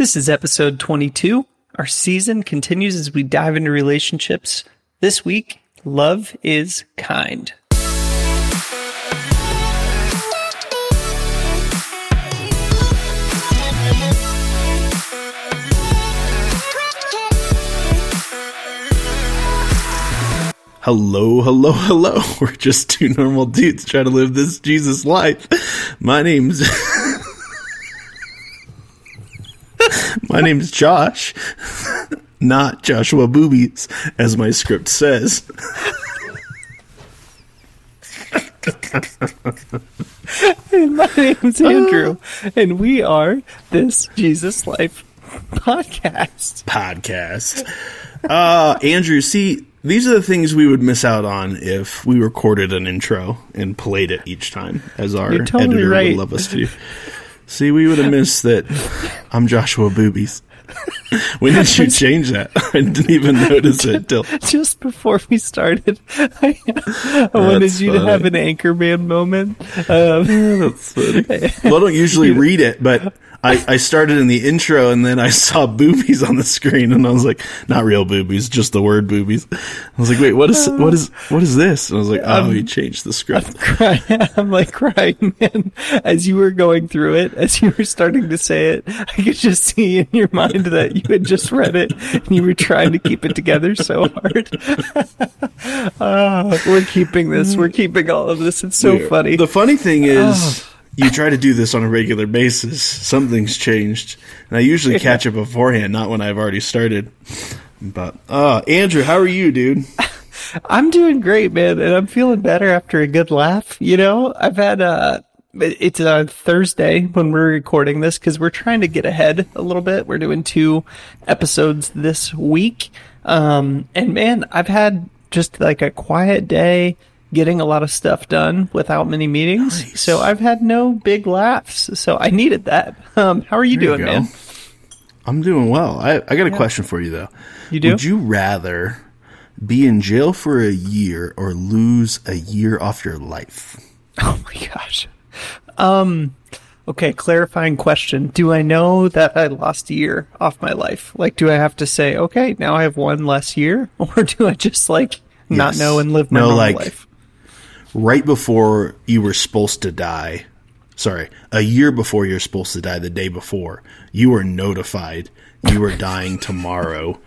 This is episode 22. Our season continues as we dive into relationships. This week, love is kind. Hello, hello, hello. We're just two normal dudes trying to live this Jesus life. My name's My name's Josh, not Joshua Boobies, as my script says. My name's Andrew, and we are this Jesus Life podcast. Podcast. Uh, Andrew, see, these are the things we would miss out on if we recorded an intro and played it each time, as our totally editor right. would love us to. See, we would have missed that. I'm Joshua Boobies. When did you change that? I didn't even notice it till. Just before we started, I, I wanted you to have an Anchorman moment. Um, That's funny. Well, I don't usually read it, but I, I started in the intro and then I saw boobies on the screen and I was like, not real boobies, just the word boobies. I was like, wait, what is what is what is this? And I was like, oh, he changed the script. crying. I'm like crying, man. As you were going through it, as you were starting to say it, I could just see in your mind that you had just read it and you were trying to keep it together so hard. Ah, we're keeping this. We're keeping all of this. It's so funny. The funny thing is, you try to do this on a regular basis. Something's changed, and I usually catch it beforehand, not when I've already started. But uh, Andrew, how are you, dude? I'm doing great, man, and I'm feeling better after a good laugh. You know, I've had uh it's a Thursday when we're recording this because we're trying to get ahead a little bit. We're doing two episodes this week. Um, and man, I've had just like a quiet day getting a lot of stuff done without many meetings. Nice. So I've had no big laughs. So I needed that. Um, how are you There doing, go. man? I'm doing well. I, I got a question for you though. You do? Would you rather be in jail for a year or lose a year off your life? Oh my gosh. Um okay, clarifying question. Do I know that I lost a year off my life? Like do I have to say, okay, now I have one less year? Or do I just like not know and live my No, like- life? Right before you were supposed to die, sorry, a year before you're supposed to die, the day before, you were notified you were dying tomorrow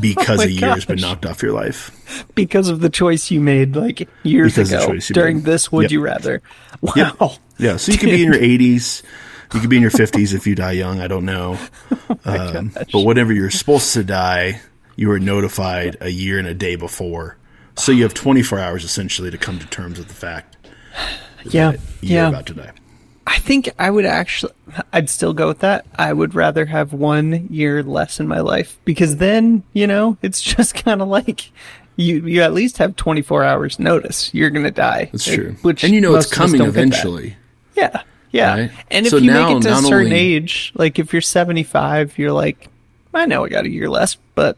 because Oh a year has been knocked off your life. Because of the choice you made like years Because ago during made. this would Yep. you rather? Wow. Yeah. Yeah, so you could be in your 80s, you could be in your 50s if you die young, I don't know. Oh Um, but whenever you're supposed to die, you were notified a year and a day before. So you have 24 hours essentially to come to terms with the fact Yeah. that you're Yeah. about to die. I think I would actually, I'd still go with that. I would rather have one year less in my life because then, you know, it's just kind of like you, you at least have 24 hours notice. You're going to die. That's It- true. which and you know it's most of us coming don't get that. eventually. Yeah. Yeah. Right? And if So you now, make it to a certain only- age, like if you're 75, you're like, I know I got a year less, but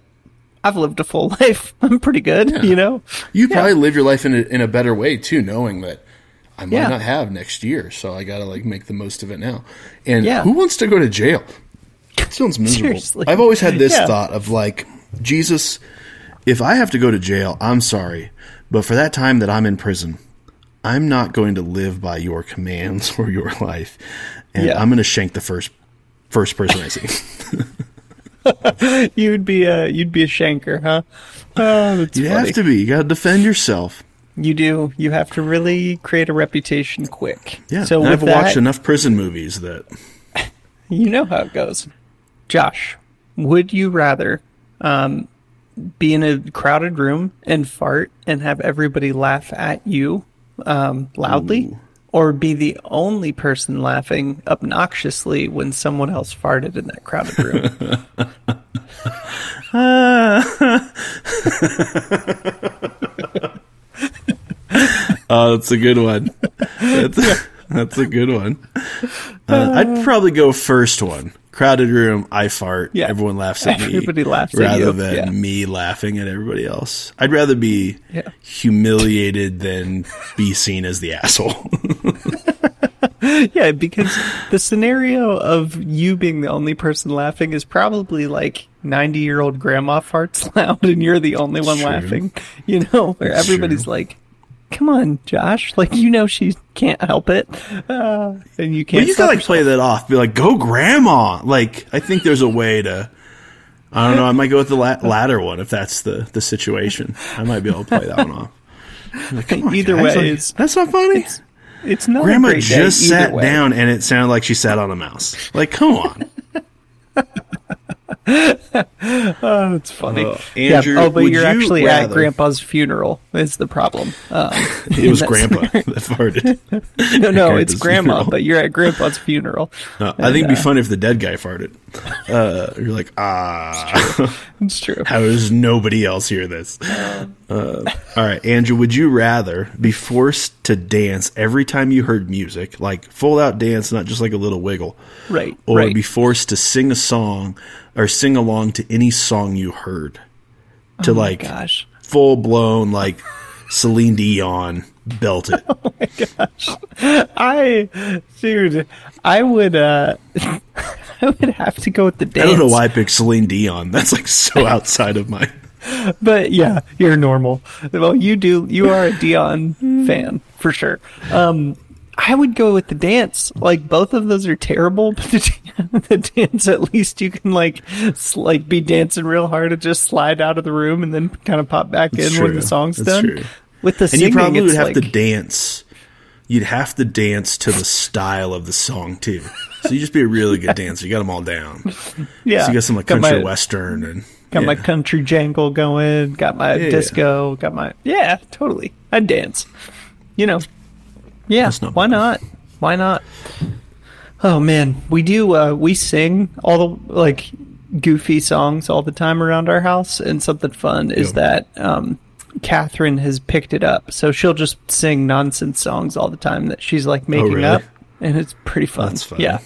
I've lived a full life. I'm pretty good, you know? You probably live your life in a, in a better way too, knowing that I might Yeah. not have next year, so I gotta like make the most of it now. And Yeah. who wants to go to jail? It sounds miserable. Seriously. I've always had this Yeah. thought of like, Jesus, if I have to go to jail, I'm sorry, but for that time that I'm in prison, I'm not going to live by your commands or your life, and. I'm going to shank the first first person I see. You'd be a, you'd be a shanker, huh? Oh, you funny. have to be. You got to defend yourself. You do. You have to really create a reputation quick. Yeah. So I've that, watched enough prison movies that you know how it goes. Josh, would you rather um, be in a crowded room and fart and have everybody laugh at you um, loudly, or be the only person laughing obnoxiously when someone else farted in that crowded room? Oh, that's a good one. That's, that's a good one. Uh, I'd probably go first one. Crowded room, I fart. Yeah. Everyone laughs at me. Everybody laughs at me. rather than yeah. me laughing at everybody else. I'd rather be Yeah. humiliated than be seen as the asshole. yeah, because the scenario of you being the only person laughing is probably like 90 year old grandma farts loud and you're the only one True. laughing, you know, where That's everybody's true. like, come on, Josh. Like, you know, she can't help it. Uh, and you can't But you can like yourself. play that off. Be like, go grandma. Like, I think there's a way to. I don't know. I might go with the la- latter one if that's the the situation. I might be able to play that one off. Like, on, Either guys. way, Like, that's not funny. It's not Grandma just sat way. down and it sounded like she sat on a mouse. Like, come on. Oh, it's funny. Uh, Andrew, yeah. Oh, but you're you actually at Grandpa's funeral. Is the problem? Um, It was Grandpa that farted. No, no, it's Grandma. funeral. But you're at Grandpa's funeral. No, I think it'd be uh, funny if the dead guy farted. Uh, you're like, ah, It's true. how does nobody else hear this? Uh, all right, Andrew, would you rather be forced to dance every time you heard music, like full out dance, not just like a little wiggle, Right. or right. be forced to sing a song or sing along to any song you heard, to Oh like gosh. full blown like Celine Dion belt it? Oh my gosh. I, dude, I would, uh, I would have to go with the dance. I don't know why I picked Celine Dion. That's like so outside of my. but yeah, you're normal. Well, you do. You are a Dion fan for sure. Um, I would go with the dance. Like both of those are terrible, but the, the dance at least you can like s- like be dancing real hard and just slide out of the room and then kind of pop back That's in when the song's That's done. true. With the And singing, you probably would have like, to dance. You'd have to dance to the style of the song too. So you just be a really good dancer. You got them all down. yeah, So you got some like got country my, western and got my country jangle going. Got my Yeah. disco. Got my yeah, totally. I'd dance. You know, yeah. Not why bad. not? Why not? Oh man, we do. Uh, we sing all the like goofy songs all the time around our house, and something fun is that um, Catherine has picked it up. So she'll just sing nonsense songs all the time that she's like oh, making Oh, really? up, and it's pretty fun. That's. Yeah.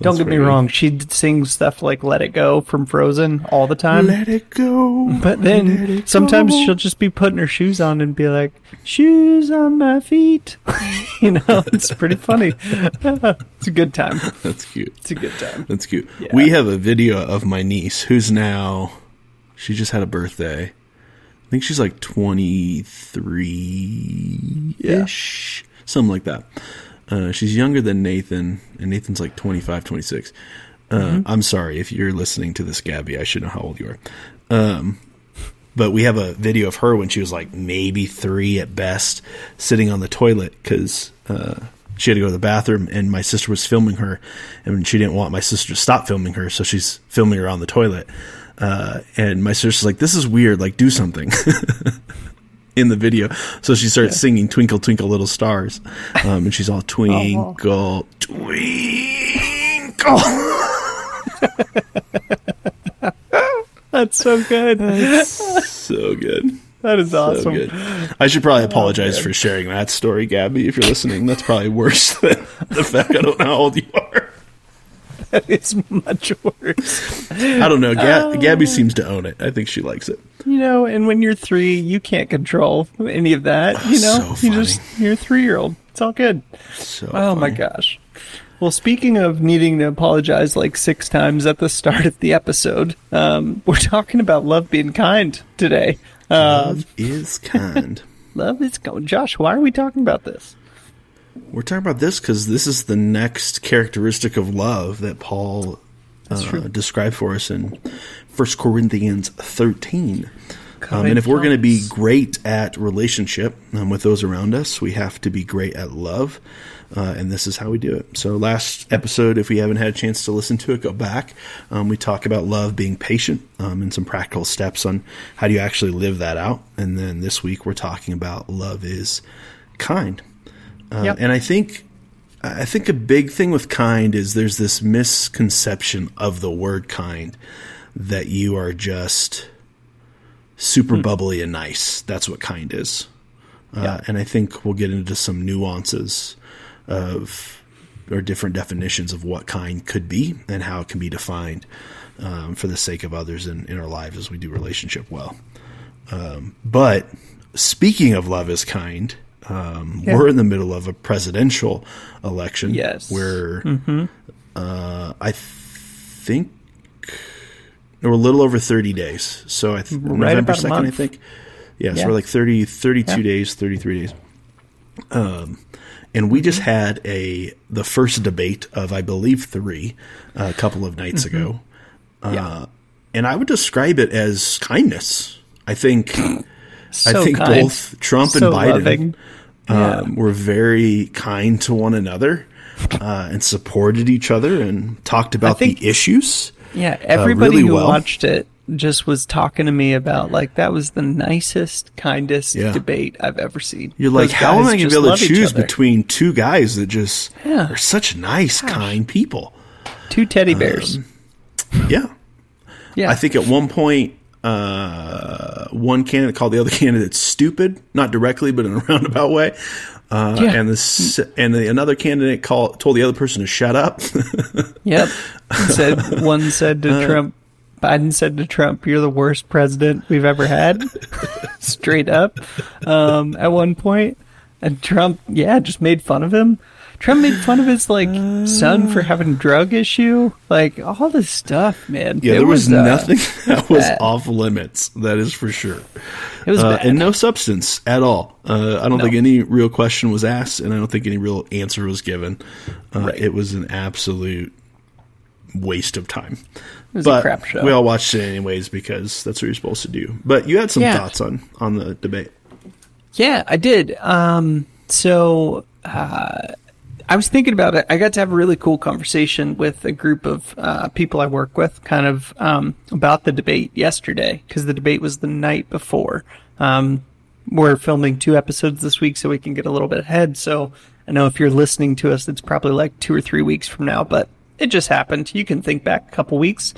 Don't get me wrong. She sings stuff like "Let It Go" from Frozen all the time. Let it go. But then sometimes go. she'll just be putting her shoes on and be like, "Shoes on my feet," you know. It's pretty funny. it's a good time. That's cute. It's a good time. That's cute. Yeah. We have a video of my niece who's now she just had a birthday. I think she's like 23 ish, something like that. Uh, she's younger than Nathan, and Nathan's like 25, 26. Uh, Mm-hmm. I'm sorry if you're listening to this, Gabby. I should know how old you are. Um, but we have a video of her when she was like maybe three at best, sitting on the toilet because uh, she had to go to the bathroom, and my sister was filming her, and she didn't want my sister to stop filming her, so she's filming her on the toilet. Uh, and my sister's like, "This is weird. Like, do something." In the video, so she starts singing "Twinkle Twinkle Little Stars," um, and she's all "Twinkle Twinkle." That's so good. so good. That is So awesome. good. I should probably apologize for sharing that story, Gabby. If you're listening, that's probably worse than the fact I don't know how old you are. That is much worse. I don't know. Ga- Gabby seems to own it. I think she likes it. You know, and when you're three, you can't control any of that. You know, so you just you're a three year old. It's all good. So Oh my gosh. Well, speaking of needing to apologize like six times at the start of the episode, um, we're talking about love being kind today. Uh, Love is kind. love is going. Josh, why are we talking about this? We're talking about this because this is the next characteristic of love that Paul uh, described for us in 1 Corinthians 13. Um, and if we're going to be great at relationship um, with those around us, we have to be great at love. Uh, and this is how we do it. So, last episode, if we haven't had a chance to listen to it, go back. Um, we talk about love being patient um, and some practical steps on how do you actually live that out. And then this week, we're talking about love is kind. Uh, Yep. And I think I think a big thing with kind is there's this misconception of the word kind that you are just super bubbly and nice. That's what kind is. Uh, Yeah. And I think we'll get into some nuances of or different definitions of what kind could be and how it can be defined um, for the sake of others in, in our lives as we do relationship well. Um, but speaking of love is kind, Um, We're in the middle of a presidential election. Yes. Where uh, I think we're a little over 30 days. So I th- November about a 2nd, I think. Yeah, so we're like 30, 32 Yeah. days, 33 days. Um, and we just had a the first debate of I believe three uh, a couple of nights ago, uh, Yeah. and I would describe it as kindness. I think So I think kind. both Trump so and Biden loving. Yeah. um, were very kind to one another uh, and supported each other and talked about think- the issues. Yeah, everybody really who well. watched it just was talking to me about like that was the nicest, kindest Yeah. debate I've ever seen. You're like, Those how am I going to be able to choose between two guys that just Yeah. are such nice, kind people? two teddy bears? Yeah. yeah, I think at one point, uh, one candidate called the other candidate stupid, not directly, but in a roundabout way. Uh, Yeah. And this, and the, another candidate called told the other person to shut up. Yep. Said one said to Uh. Trump, Biden said to Trump, "You're the worst president we've ever had." Straight up. Um, at one point, and Trump, yeah, just made fun of him. Trump made fun of his like son for having a drug issue, like all this stuff, man. yeah, It there was, uh, nothing that was bad. off limits. That is for sure. It was Uh, bad. and no substance at all. Uh, I don't think any real question was asked, and I don't think any real answer was given. Uh, Right. It was an absolute waste of time. it was a but crap show. we all watched it anyways because that's what you're supposed to do. But you had some Yeah. thoughts on on the debate. Yeah, I did. Um, so uh, I was thinking about it. I got to have a really cool conversation with a group of uh, people I work with, kind of um, about the debate yesterday, because the debate was the night before. Um, we're filming two episodes this week, so we can get a little bit ahead. So I know if you're listening to us, it's probably like two or three weeks from now, but it just happened. You can think back a couple weeks.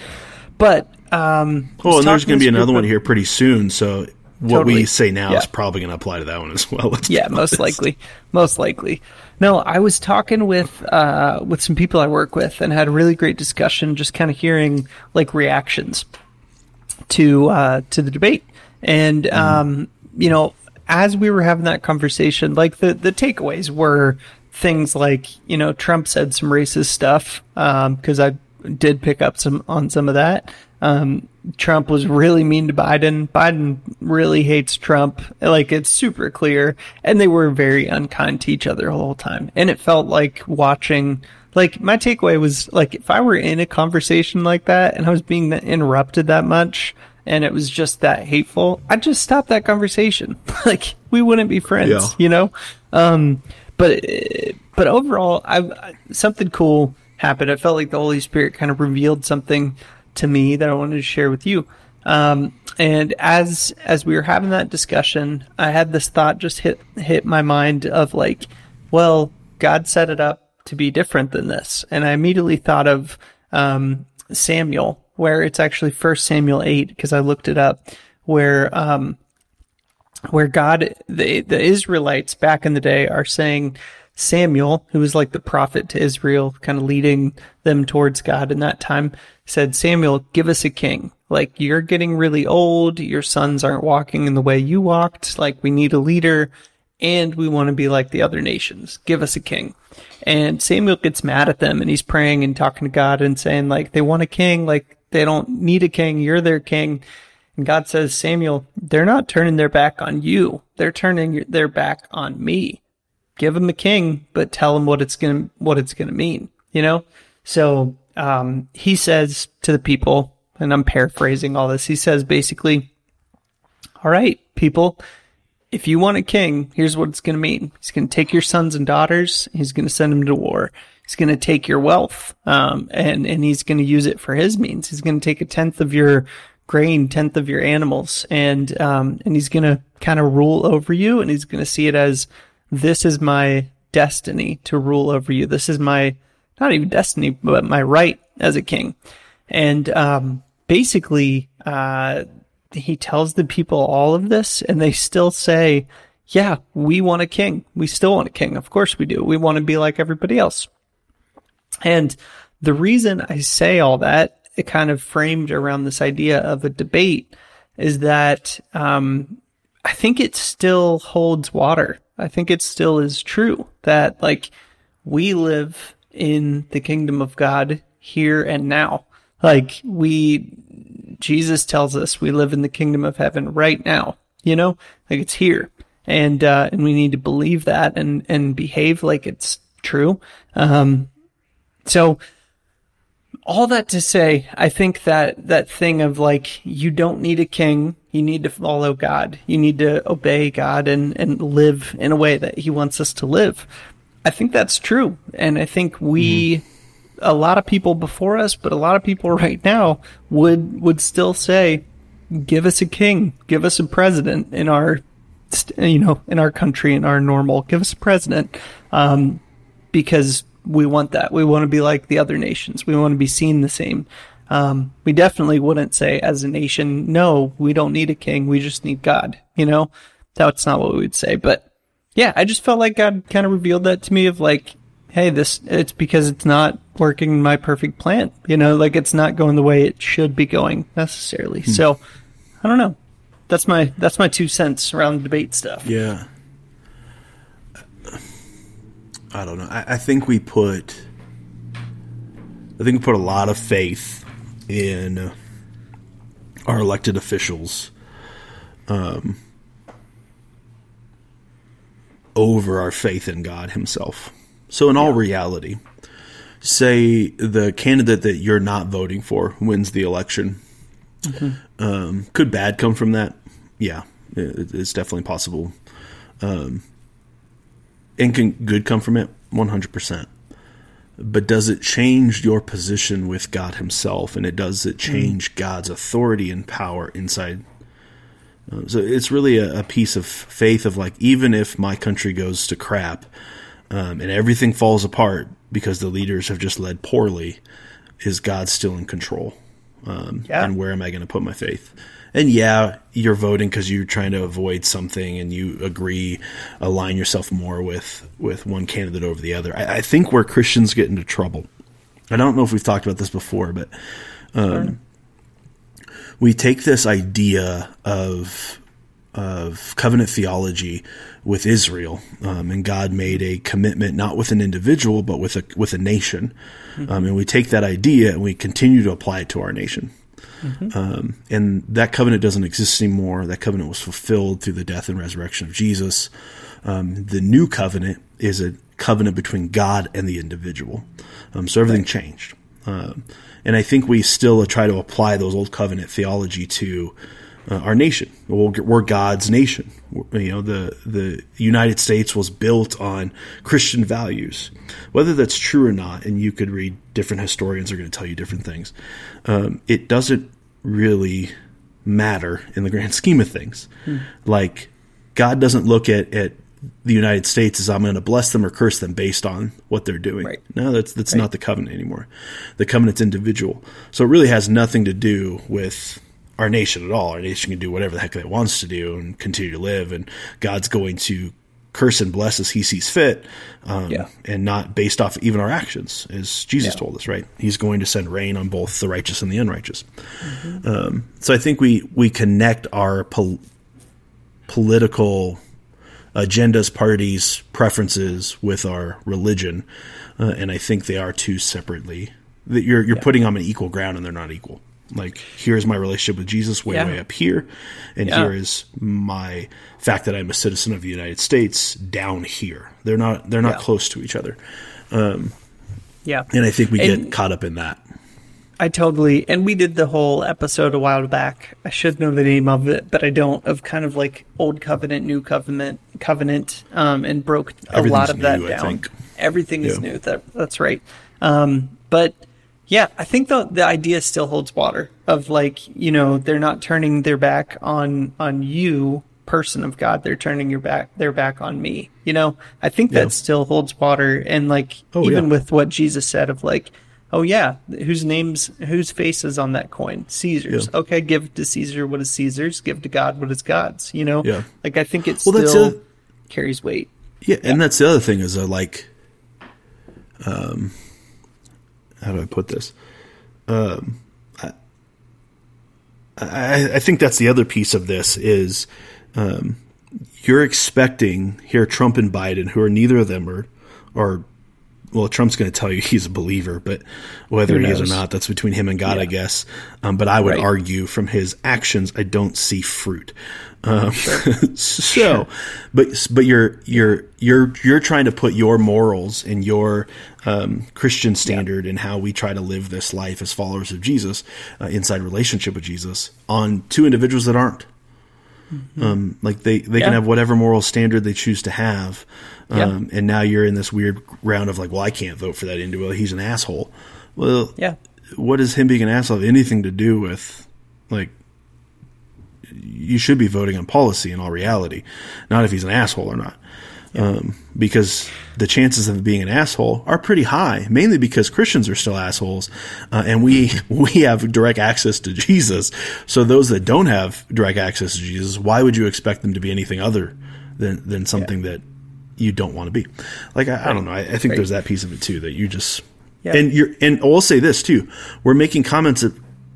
But um, I Oh, and there's going to be another one here pretty soon. So what we say now Yeah. is probably going to apply to that one as well. Yeah, most likely, most likely. No, I was talking with uh, with some people I work with and had a really great discussion, just kind of hearing like reactions to uh, to the debate, and um, you know, as we were having that conversation, like the the takeaways were things like you know Trump said some racist stuff because I did pick up some on some of that. Um, Trump was really mean to Biden. Biden really hates Trump. Like it's super clear, and they were very unkind to each other the whole time. And it felt like watching. Like my takeaway was like if I were in a conversation like that and I was being interrupted that much and it was just that hateful, I'd just stop that conversation. like we wouldn't be friends, Yeah. you know. Um, but but overall, I something cool happened. I felt like the Holy Spirit kind of revealed something to me that I wanted to share with you. Um, and as as we were having that discussion, I had this thought just hit hit my mind of like, well, God set it up to be different than this, and I immediately thought of um, Samuel, where it's actually First Samuel eight because I looked it up, where um, where God, the, the Israelites back in the day are saying, Samuel, who was like the prophet to Israel, kind of leading them towards God in that time, said, Samuel, give us a king. Like, you're getting really old. Your sons aren't walking in the way you walked. Like, we need a leader and we want to be like the other nations. Give us a king. And Samuel gets mad at them and he's praying and talking to God and saying, like, they want a king. Like, they don't need a king. You're their king. And God says, Samuel, they're not turning their back on you. They're turning their back on me. Give him a king, but tell him what it's going to, what it's to mean, you know? So, um, he says to the people, and I'm paraphrasing all this. He says basically, all right, people, if you want a king, here's what it's going to mean. He's going to take your sons and daughters. He's going to send them to war. He's going to take your wealth, um, and and he's going to use it for his means. He's going to take a tenth of your grain, tenth of your animals, and um, and he's going to kind of rule over you. And he's going to see it as this is my destiny to rule over you. This is my not even destiny, but my right as a king. And um, basically, uh, he tells the people all of this, and they still say, "Yeah, we want a king. We still want a king. Of course we do. We want to be like everybody else." And the reason I say all that, it kind of framed around this idea of a debate, is that um, I think it still holds water. I think it still is true that like we live in the kingdom of God here and now. Like we, Jesus tells us we live in the kingdom of heaven right now, you know, like it's here. And, uh, and we need to believe that and, and behave like it's true. Um, so all that to say, I think that that thing of like, you don't need a king. You need to follow God. You need to obey God and, and live in a way that he wants us to live. I think that's true. And I think we, mm-hmm. a lot of people before us, but a lot of people right now would, would still say, give us a king, give us a president in our, you know, in our country, in our normal, give us a president. Um, because we want that. We want to be like the other nations. We want to be seen the same. Um, we definitely wouldn't say as a nation, no, we don't need a king. We just need God. You know, that's not what we would say. But yeah, I just felt like God kind of revealed that to me of like, hey, this, it's because it's not working in my perfect plan. You know, like it's not going the way it should be going necessarily. Hmm. So I don't know. That's my, that's my two cents around debate stuff. Yeah. I don't know. I, I think we put, I think we put a lot of faith in our elected officials um, over our faith in God Himself. So, in all reality, say the candidate that you're not voting for wins the election. Mm-hmm. Um, could bad come from that? Yeah, it, it's definitely possible. Um, and can good come from it? 100%. But does it change your position with God Himself? And it does it change mm. God's authority and power inside? Uh, so it's really a, a, piece of faith of like, even if my country goes to crap um, and everything falls apart because the leaders have just led poorly, is God still in control? Um, yeah. And where am I going to put my faith? And yeah, you're voting because you're trying to avoid something and you agree, align yourself more with with one candidate over the other. I, I think where Christians get into trouble. I don't know if we've talked about this before, but um, we take this idea of of covenant theology with Israel, um, and God made a commitment not with an individual but with a with a nation, mm-hmm. um, and we take that idea and we continue to apply it to our nation. Mm-hmm. Um, and that covenant doesn't exist anymore. That covenant was fulfilled through the death and resurrection of Jesus. Um, the new covenant is a covenant between God and the individual. Um, so everything right. changed. Um, and I think we still try to apply those old covenant theology to uh, our nation. We're God's nation. You know, the the United States was built on Christian values. Whether that's true or not, and you could read different historians are going to tell you different things. Um, it doesn't really matter in the grand scheme of things. Hmm. Like God doesn't look at at the United States as I'm going to bless them or curse them based on what they're doing. Right. No, that's that's right. not the covenant anymore. The covenant's individual, so it really has nothing to do with our nation at all. Our nation can do whatever the heck it wants to do and continue to live, and God's going to curse and bless as He sees fit, um, yeah. and not based off even our actions, as Jesus yeah. told us. Right? He's going to send rain on both the righteous and the unrighteous. Mm-hmm. Um, so I think we we connect our pol- political agendas, parties, preferences with our religion, uh, and I think they are two separately. That you're you're yeah. putting them on equal ground, and they're not equal. Like here's my relationship with Jesus way yeah. way up here, and yeah. here is my fact that I'm a citizen of the United States down here. They're not they're not yeah. close to each other. Um, yeah, and I think we and get caught up in that. I totally and we did the whole episode a while back. I should know the name of it, but I don't. Of kind of like old covenant, new covenant, covenant, um, and broke a lot of that down. Everything is new. That that's right. Um, but yeah, I think the the idea still holds water of like, you know, they're not turning their back on on you, person of God, they're turning your back their back on me. You know, I think yeah. that still holds water and like oh, even yeah. with what Jesus said of like, oh yeah, whose names whose face is on that coin? Caesar's. Yeah. Okay, give to Caesar what is Caesar's, give to God what is God's, you know? Yeah. Like I think it well, still a, carries weight. Yeah, and that's the other thing is uh, like um how do I put this? Um, I, I, I think that's the other piece of this is um, you're expecting here Trump and Biden, who are neither of them are, are well, Trump's going to tell you he's a believer, but whether he is or not, that's between him and God, yeah. I guess. Um, but I would right. argue from his actions, I don't see fruit. Um, sure. so, sure. but but you're you're you're you're trying to put your morals and your um, Christian standard yeah. and how we try to live this life as followers of Jesus, uh, inside relationship with Jesus, on two individuals that aren't. Mm-hmm. Um, like they, they yeah. can have whatever moral standard they choose to have. Um, yeah. and now you're in this weird round of like, well, I can't vote for that individual. He's an asshole. Well, yeah. What does him being an asshole have anything to do with like, you should be voting on policy in all reality, not if he's an asshole or not. Um, because the chances of being an asshole are pretty high, mainly because Christians are still assholes, uh, and we we have direct access to Jesus. So those that don't have direct access to Jesus, why would you expect them to be anything other than than something yeah. that you don't want to be? Like I, I don't know. I, I think right. there's that piece of it too that you just yeah. and you're and I'll say this too. We're making comments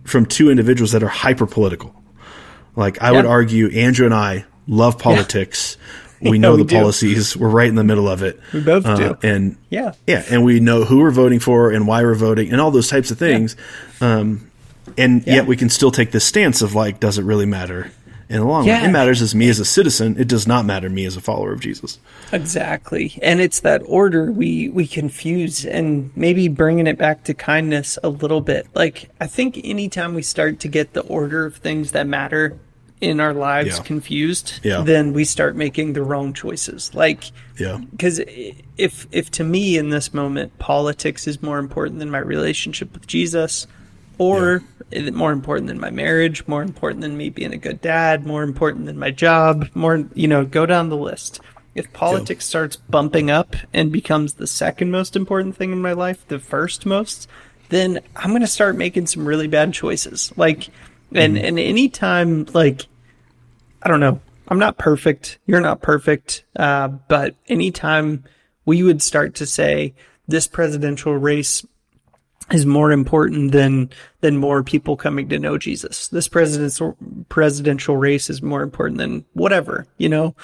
from two individuals that are hyper political. Like I yeah. would argue, Andrew and I love politics. We know we the policies. We're right in the middle of it. We both uh, do. And yeah, yeah, and we know who we're voting for and why we're voting and all those types of things. Yeah. Um, and yeah. yet we can still take this stance of like, does it really matter? in the long yeah. run. It matters as me as a citizen. It does not matter me as a follower of Jesus. Exactly. And it's that order we we confuse and maybe bringing it back to kindness a little bit. Like I think anytime we start to get the order of things that matter in our lives yeah. confused, yeah. then we start making the wrong choices. Like, yeah, because if if to me in this moment politics is more important than my relationship with Jesus, or yeah. more important than my marriage, more important than me being a good dad, more important than my job, more you know, go down the list. If politics starts bumping up and becomes the second most important thing in my life, the first most, then I'm going to start making some really bad choices. Like, and mm. and anytime like I don't know. I'm not perfect. You're not perfect. Uh, but anytime we would start to say this presidential race is more important than than more people coming to know Jesus. This presidential presidential race is more important than whatever, you know.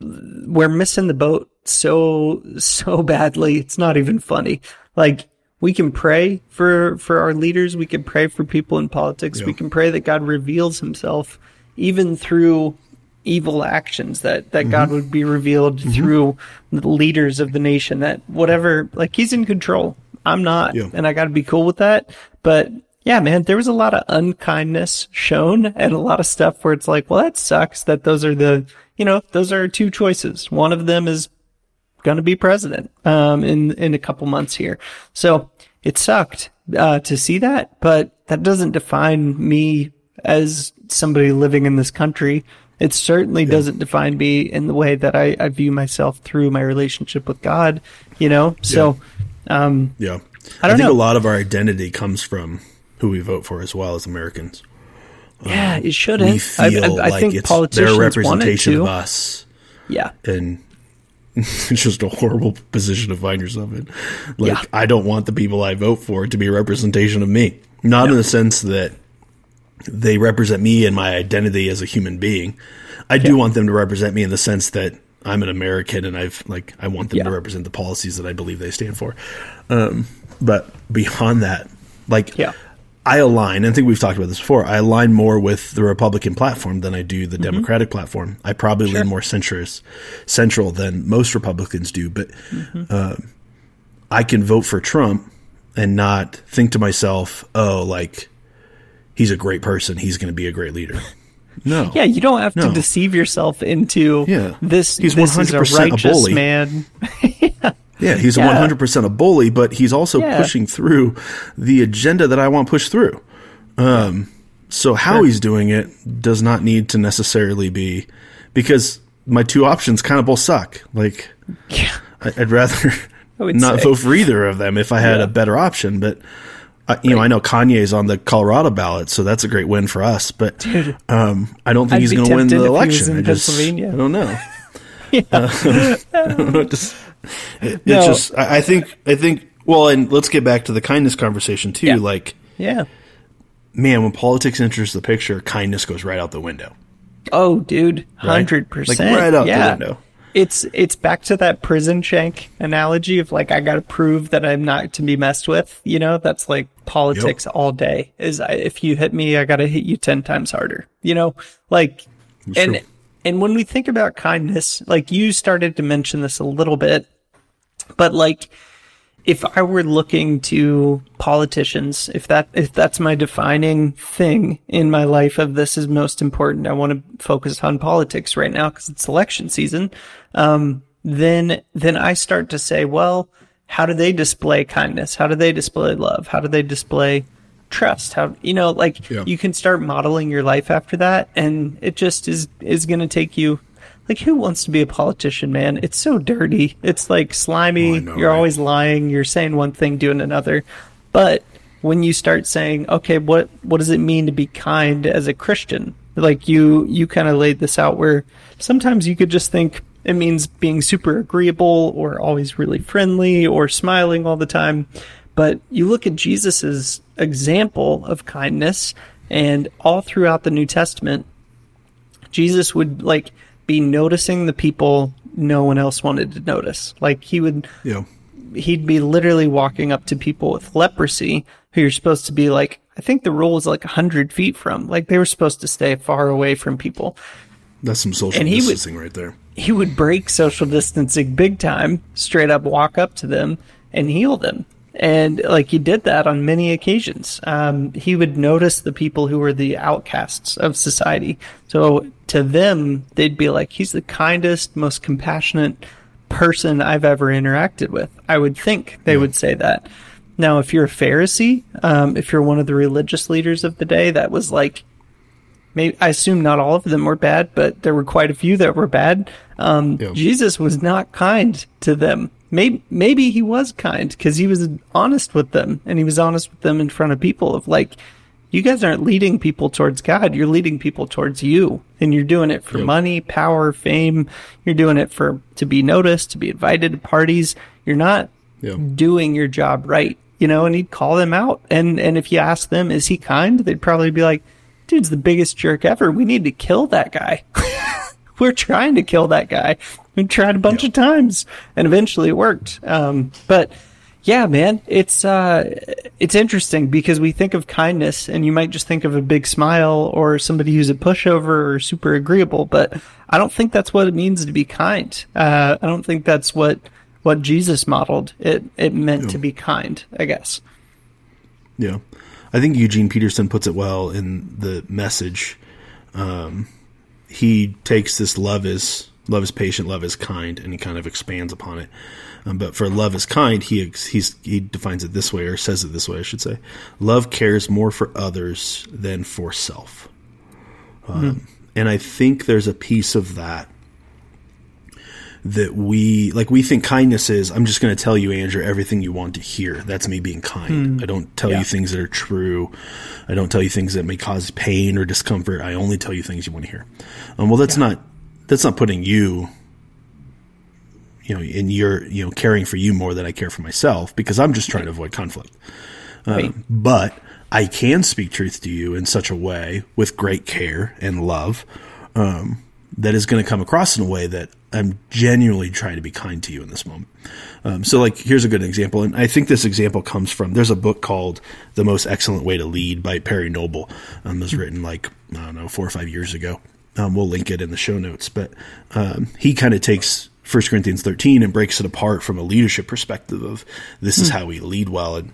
We're missing the boat so so badly. It's not even funny. Like we can pray for for our leaders, we can pray for people in politics, yeah. we can pray that God reveals himself even through evil actions that that mm-hmm. God would be revealed mm-hmm. through the leaders of the nation that whatever like he's in control I'm not yeah. and I got to be cool with that but yeah man there was a lot of unkindness shown and a lot of stuff where it's like well that sucks that those are the you know those are two choices one of them is going to be president um in in a couple months here so it sucked uh to see that but that doesn't define me as somebody living in this country. It certainly yeah. doesn't define me in the way that I, I, view myself through my relationship with God, you know? So, yeah. Um, yeah. I, I think know. a lot of our identity comes from who we vote for as well as Americans. Yeah, um, it shouldn't. We feel I, I, I like think it's politicians their representation of us. Yeah. And it's just a horrible position to find yourself in. Like, yeah. I don't want the people I vote for to be a representation of me. Not no. in the sense that they represent me and my identity as a human being. I yeah. do want them to represent me in the sense that I'm an American and I've like I want them yeah. to represent the policies that I believe they stand for. Um, but beyond that, like yeah. I align, I think we've talked about this before. I align more with the Republican platform than I do the mm-hmm. Democratic platform. I probably sure. lean more centrist, central than most Republicans do. But mm-hmm. uh, I can vote for Trump and not think to myself, "Oh, like he's a great person. He's going to be a great leader. No. Yeah, you don't have no. to deceive yourself into yeah. this. He's one hundred percent a bully, man. yeah. Yeah, he's one hundred percent a bully, but he's also yeah. pushing through the agenda that I want pushed through. Um, so how sure. he's doing it does not need to necessarily be because my two options kind of both suck. Like, yeah. I'd rather not say. vote for either of them if I had yeah. a better option, but you right. know, I know Kanye's on the Colorado ballot, so that's a great win for us. But um, I don't think I'd he's going to win the election. I just, Pennsylvania. I don't know. yeah. uh, I don't know. It, no. It's just, I, think, I think. Well, and let's get back to the kindness conversation too. Yeah. Like, yeah, man, when politics enters the picture, kindness goes right out the window. Oh, dude, hundred Like percent. right out yeah. the window. It's it's back to that prison shank analogy of like I got to prove that I'm not to be messed with. You know, that's like politics all day. Is I, if you hit me, I got to hit you ten times harder. You know, like and true. And when we think about kindness, like you started to mention this a little bit, but like if I were looking to politicians, if that if that's my defining thing in my life of this is most important, I want to focus on politics right now because it's election season. Um, then then I start to say, well, how do they display kindness? How do they display love? How do they display trust? How you know, like Yeah. you can start modeling your life after that, and it just is is going to take you. Like who wants to be a politician, man? It's so dirty. It's like slimy. Oh, know, You're right? always lying. You're saying one thing, doing another. But when you start saying, okay, what what does it mean to be kind as a Christian? Like you you kind of laid this out where sometimes you could just think it means being super agreeable or always really friendly or smiling all the time. But you look at Jesus's example of kindness and all throughout the New Testament, Jesus would like be noticing the people no one else wanted to notice. Like he would Yeah. he'd be literally walking up to people with leprosy who you're supposed to be like I think the rule was like 100 feet from. Like they were supposed to stay far away from people. That's some social And he would- distancing right there. He would break social distancing big time, straight up walk up to them and heal them. And like he did that on many occasions. Um, he would notice the people who were the outcasts of society. So to them, they'd be like, he's the kindest, most compassionate person I've ever interacted with. I would think they would say that. Now, if you're a Pharisee, um, if you're one of the religious leaders of the day, that was like, maybe I assume not all of them were bad, but there were quite a few that were bad. Um, Yeah. Jesus was not kind to them. Maybe maybe he was kind because he was honest with them, and he was honest with them in front of people. Of like, you guys aren't leading people towards God; you're leading people towards you, and you're doing it for Yep. money, power, fame. You're doing it for to be noticed, to be invited to parties. You're not Yeah. doing your job right, you know, and he'd call them out. And and if you ask them, is he kind? They'd probably be like, dude's the biggest jerk ever. We need to kill that guy. We're trying to kill that guy. We tried a bunch of times and eventually it worked. Um, but yeah, man, it's uh, it's interesting because we think of kindness and you might just think of a big smile or somebody who's a pushover or super agreeable, but I don't think that's what it means to be kind. Uh, I don't think that's what what Jesus modeled. It it meant to be kind, I guess. Yeah. I think Eugene Peterson puts it well in the message. Um, he takes this love is love is patient, love is kind, and he kind of expands upon it. Um, but for love is kind, he he's, he defines it this way, or says it this way, I should say. Love cares more for others than for self. Um, And I think there's a piece of that that we like we think kindness is i'm just going to tell you andrew everything you want to hear that's me being kind i don't tell Yeah. you things that are true i don't tell you things that may cause pain or discomfort i only tell you things you want to hear um, well that's not that's not putting you you know in your you know caring for you more than i care for myself because i'm just trying to avoid conflict Right. but I can speak truth to you in such a way with great care and love um, that is going to come across in a way that I'm genuinely trying to be kind to you in this moment. Um, so, like, here's a good example, and I think this example comes from there's a book called "The Most Excellent Way to Lead" by Perry Noble. Um, it was written like I don't know four or five years ago. Um, we'll link it in the show notes, but um, he kind of takes 1 Corinthians 13 and breaks it apart from a leadership perspective of this is how we lead well and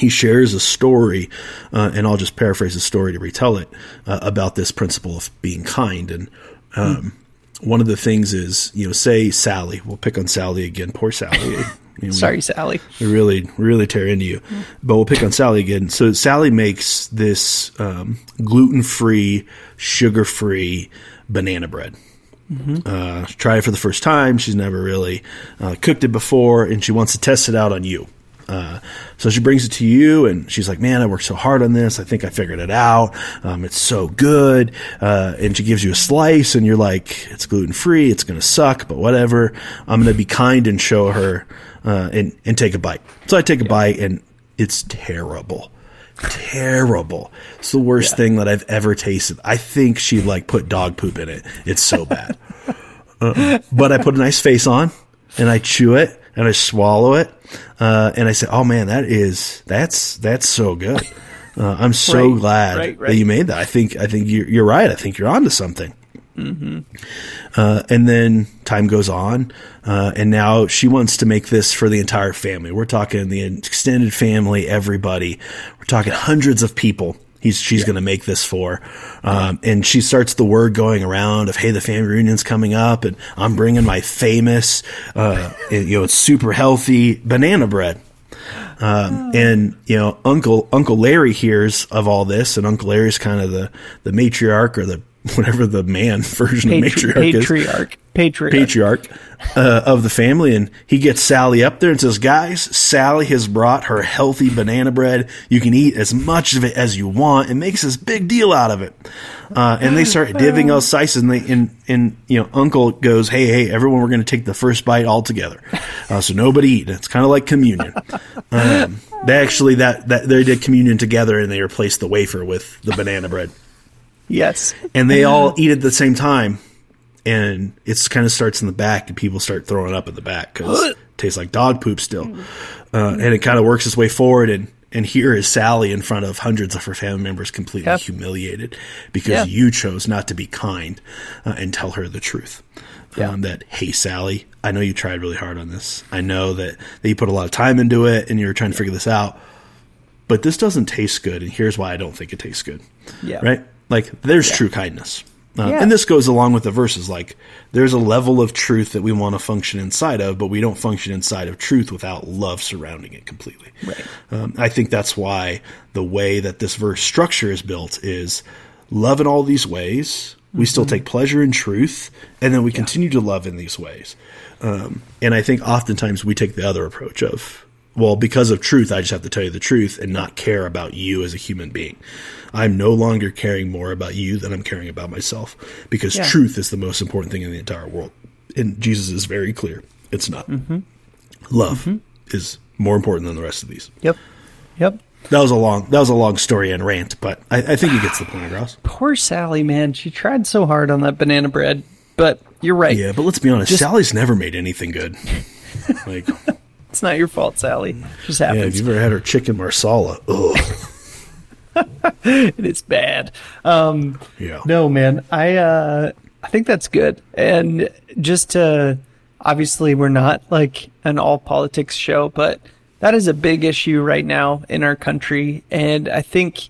he shares a story, uh, and I'll just paraphrase the story to retell it uh, about this principle of being kind. And um, one of the things is, you know, say Sally. We'll pick on Sally again. Poor Sally. You know, we- Sorry, Sally. we really, really tear into you. But we'll pick on Sally again. So Sally makes this um, gluten-free, sugar-free banana bread. Uh, try it for the first time. She's never really uh, cooked it before, and she wants to test it out on you. Uh, so she brings it to you, and she's like, "Man, I worked so hard on this. I think I figured it out. Um, it's so good." Uh, and she gives you a slice, and you're like, "It's gluten free. It's gonna suck, but whatever. I'm gonna be kind and show her uh, and and take a bite." So I take a bite, and it's terrible, terrible. It's the worst yeah. thing that I've ever tasted. I think she like put dog poop in it. It's so bad. uh, but I put a nice face on and I chew it and I swallow it. Uh, and I say, "Oh man, that is that's that's so good." Uh, I'm so right, glad right, right. that you made that. I think I think you're, you're right. I think you're onto something. Mm-hmm. Uh, and then time goes on, uh, and now she wants to make this for the entire family. We're talking the extended family, everybody. We're talking hundreds of people. He's, she's yeah. going to make this for, um, and she starts the word going around of, "Hey, the family reunion's coming up, and I'm bringing my famous, uh, you know, it's super healthy banana bread." Um, and you know, Uncle Uncle Larry hears of all this, and Uncle Larry's kind of the the matriarch or the whatever the man version Patri- of matriarch patriarch, is. Patriarch. Patriarch uh, of the family. And he gets Sally up there and says, Guys, Sally has brought her healthy banana bread. You can eat as much of it as you want and makes this big deal out of it. Uh, and they start divvying out slices. And, they, and, and, you know, Uncle goes, Hey, hey, everyone, we're going to take the first bite all together. Uh, so nobody eat. It's kind of like communion. Um, they actually, that, that, they did communion together and they replaced the wafer with the banana bread. Yes. And they all eat at the same time. And it kind of starts in the back, and people start throwing up in the back because it tastes like dog poop still. Uh, and it kind of works its way forward. And, and here is Sally in front of hundreds of her family members, completely yep. humiliated because yep. you chose not to be kind uh, and tell her the truth. Yeah. Um, that hey Sally, I know you tried really hard on this. I know that, that you put a lot of time into it and you were trying to figure this out. But this doesn't taste good, and here's why I don't think it tastes good. Yeah. Right? Like there's yeah. true kindness. Uh, yeah. And this goes along with the verses. Like there's a level of truth that we want to function inside of, but we don't function inside of truth without love surrounding it completely. Right. Um, I think that's why the way that this verse structure is built is love in all these ways. We mm-hmm. still take pleasure in truth, and then we yeah. continue to love in these ways. Um, and I think oftentimes we take the other approach of, well, because of truth, I just have to tell you the truth and not care about you as a human being. I'm no longer caring more about you than I'm caring about myself because yeah. truth is the most important thing in the entire world. And Jesus is very clear. It's not. Mm-hmm. Love mm-hmm. is more important than the rest of these. Yep. Yep. That was a long that was a long story and rant, but I, I think he gets the point across. Poor Sally, man. She tried so hard on that banana bread, but you're right. Yeah, but let's be honest, Just, Sally's never made anything good. like it's not your fault, Sally. Just happens. Yeah, have you ever had her chicken marsala? Ugh. it's bad. Um, yeah. No, man. I uh, I think that's good. And just to obviously, we're not like an all politics show, but that is a big issue right now in our country. And I think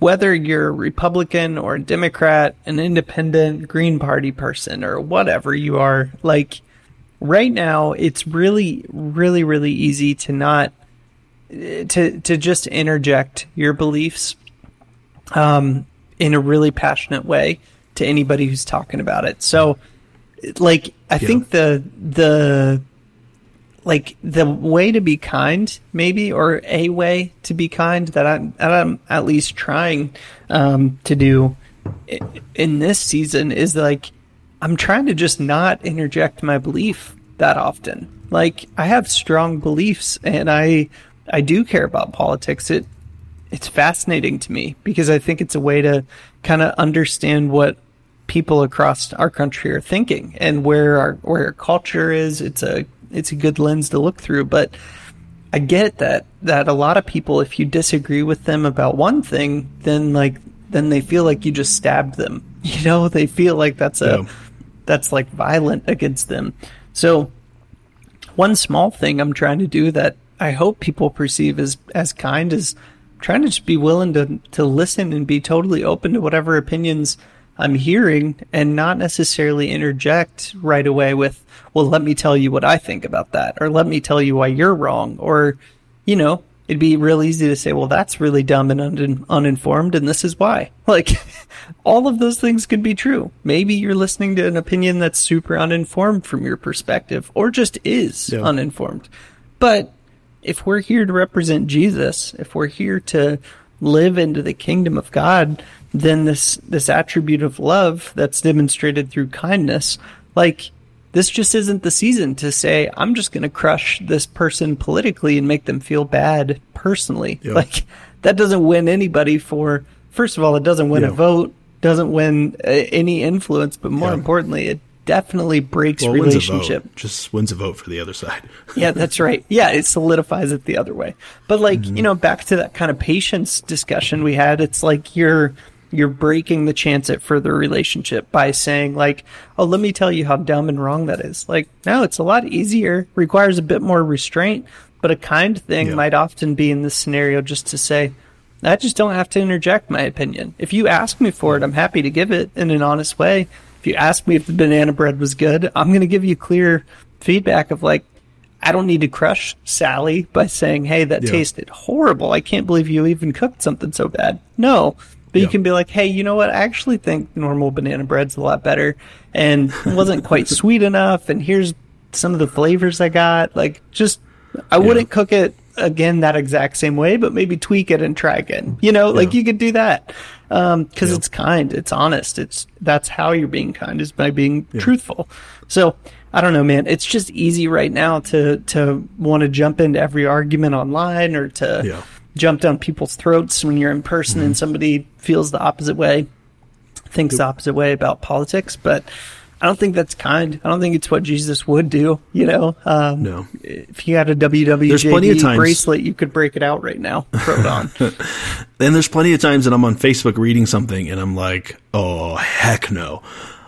whether you're a Republican or a Democrat, an independent, Green Party person, or whatever you are, like right now, it's really, really, really easy to not to to just interject your beliefs um, in a really passionate way to anybody who's talking about it. So, like, I yeah. think the the like the way to be kind, maybe, or a way to be kind that I'm, that I'm at least trying um, to do in this season is like I'm trying to just not interject my belief that often. Like I have strong beliefs and I I do care about politics. It it's fascinating to me because I think it's a way to kind of understand what people across our country are thinking and where our where our culture is. It's a it's a good lens to look through, but I get that that a lot of people, if you disagree with them about one thing, then like then they feel like you just stabbed them. You know, they feel like that's a yeah. That's like violent against them. So one small thing I'm trying to do that I hope people perceive as as kind is trying to just be willing to to listen and be totally open to whatever opinions I'm hearing and not necessarily interject right away with, well, let me tell you what I think about that, or let me tell you why you're wrong, or, you know, it'd be real easy to say, well, that's really dumb and un- uninformed, and this is why. Like, all of those things could be true. Maybe you're listening to an opinion that's super uninformed from your perspective, or just is yeah. uninformed. But if we're here to represent Jesus, if we're here to live into the kingdom of God, then this this attribute of love that's demonstrated through kindness, like this just isn't the season to say I'm just going to crush this person politically and make them feel bad personally. Like that doesn't win anybody for. First of all, it doesn't win Yeah. a vote, doesn't win uh, any influence, but more Yeah. importantly, it definitely breaks Well, it wins relationship. Just wins a vote for the other side. yeah, that's right. Yeah, it solidifies it the other way. But like, Mm-hmm. you know, back to that kind of patience discussion we had, it's like you're you're breaking the chance at further relationship by saying like, "Oh, let me tell you how dumb and wrong that is." Like, no, it's a lot easier, requires a bit more restraint, but a kind thing Yeah. might often be in this scenario just to say, I just don't have to interject my opinion. If you ask me for it, I'm happy to give it in an honest way. If you ask me if the banana bread was good, I'm going to give you clear feedback of like, I don't need to crush Sally by saying, "Hey, that Yeah. tasted horrible. I can't believe you even cooked something so bad." No, but you can be like, "Hey, you know what? I actually think normal banana bread's a lot better, and wasn't quite sweet enough. And here's some of the flavors I got. Like, just I wouldn't cook it again that exact same way, but maybe tweak it and try again. You know, like Yeah. you could do that um, because Yeah. it's kind, it's honest. It's that's how you're being kind is by being truthful. So I don't know, man. It's just easy right now to to want to jump into every argument online or to Yeah. Jump down people's throats when you're in person Mm-hmm. and somebody feels the opposite way, thinks the opposite way about politics. But I don't think that's kind. I don't think it's what Jesus would do. You know, um, No. if you had a WWJD There's plenty of times- bracelet, you could break it out right now, throw it on. And there's plenty of times that I'm on Facebook reading something and I'm like, oh, heck no.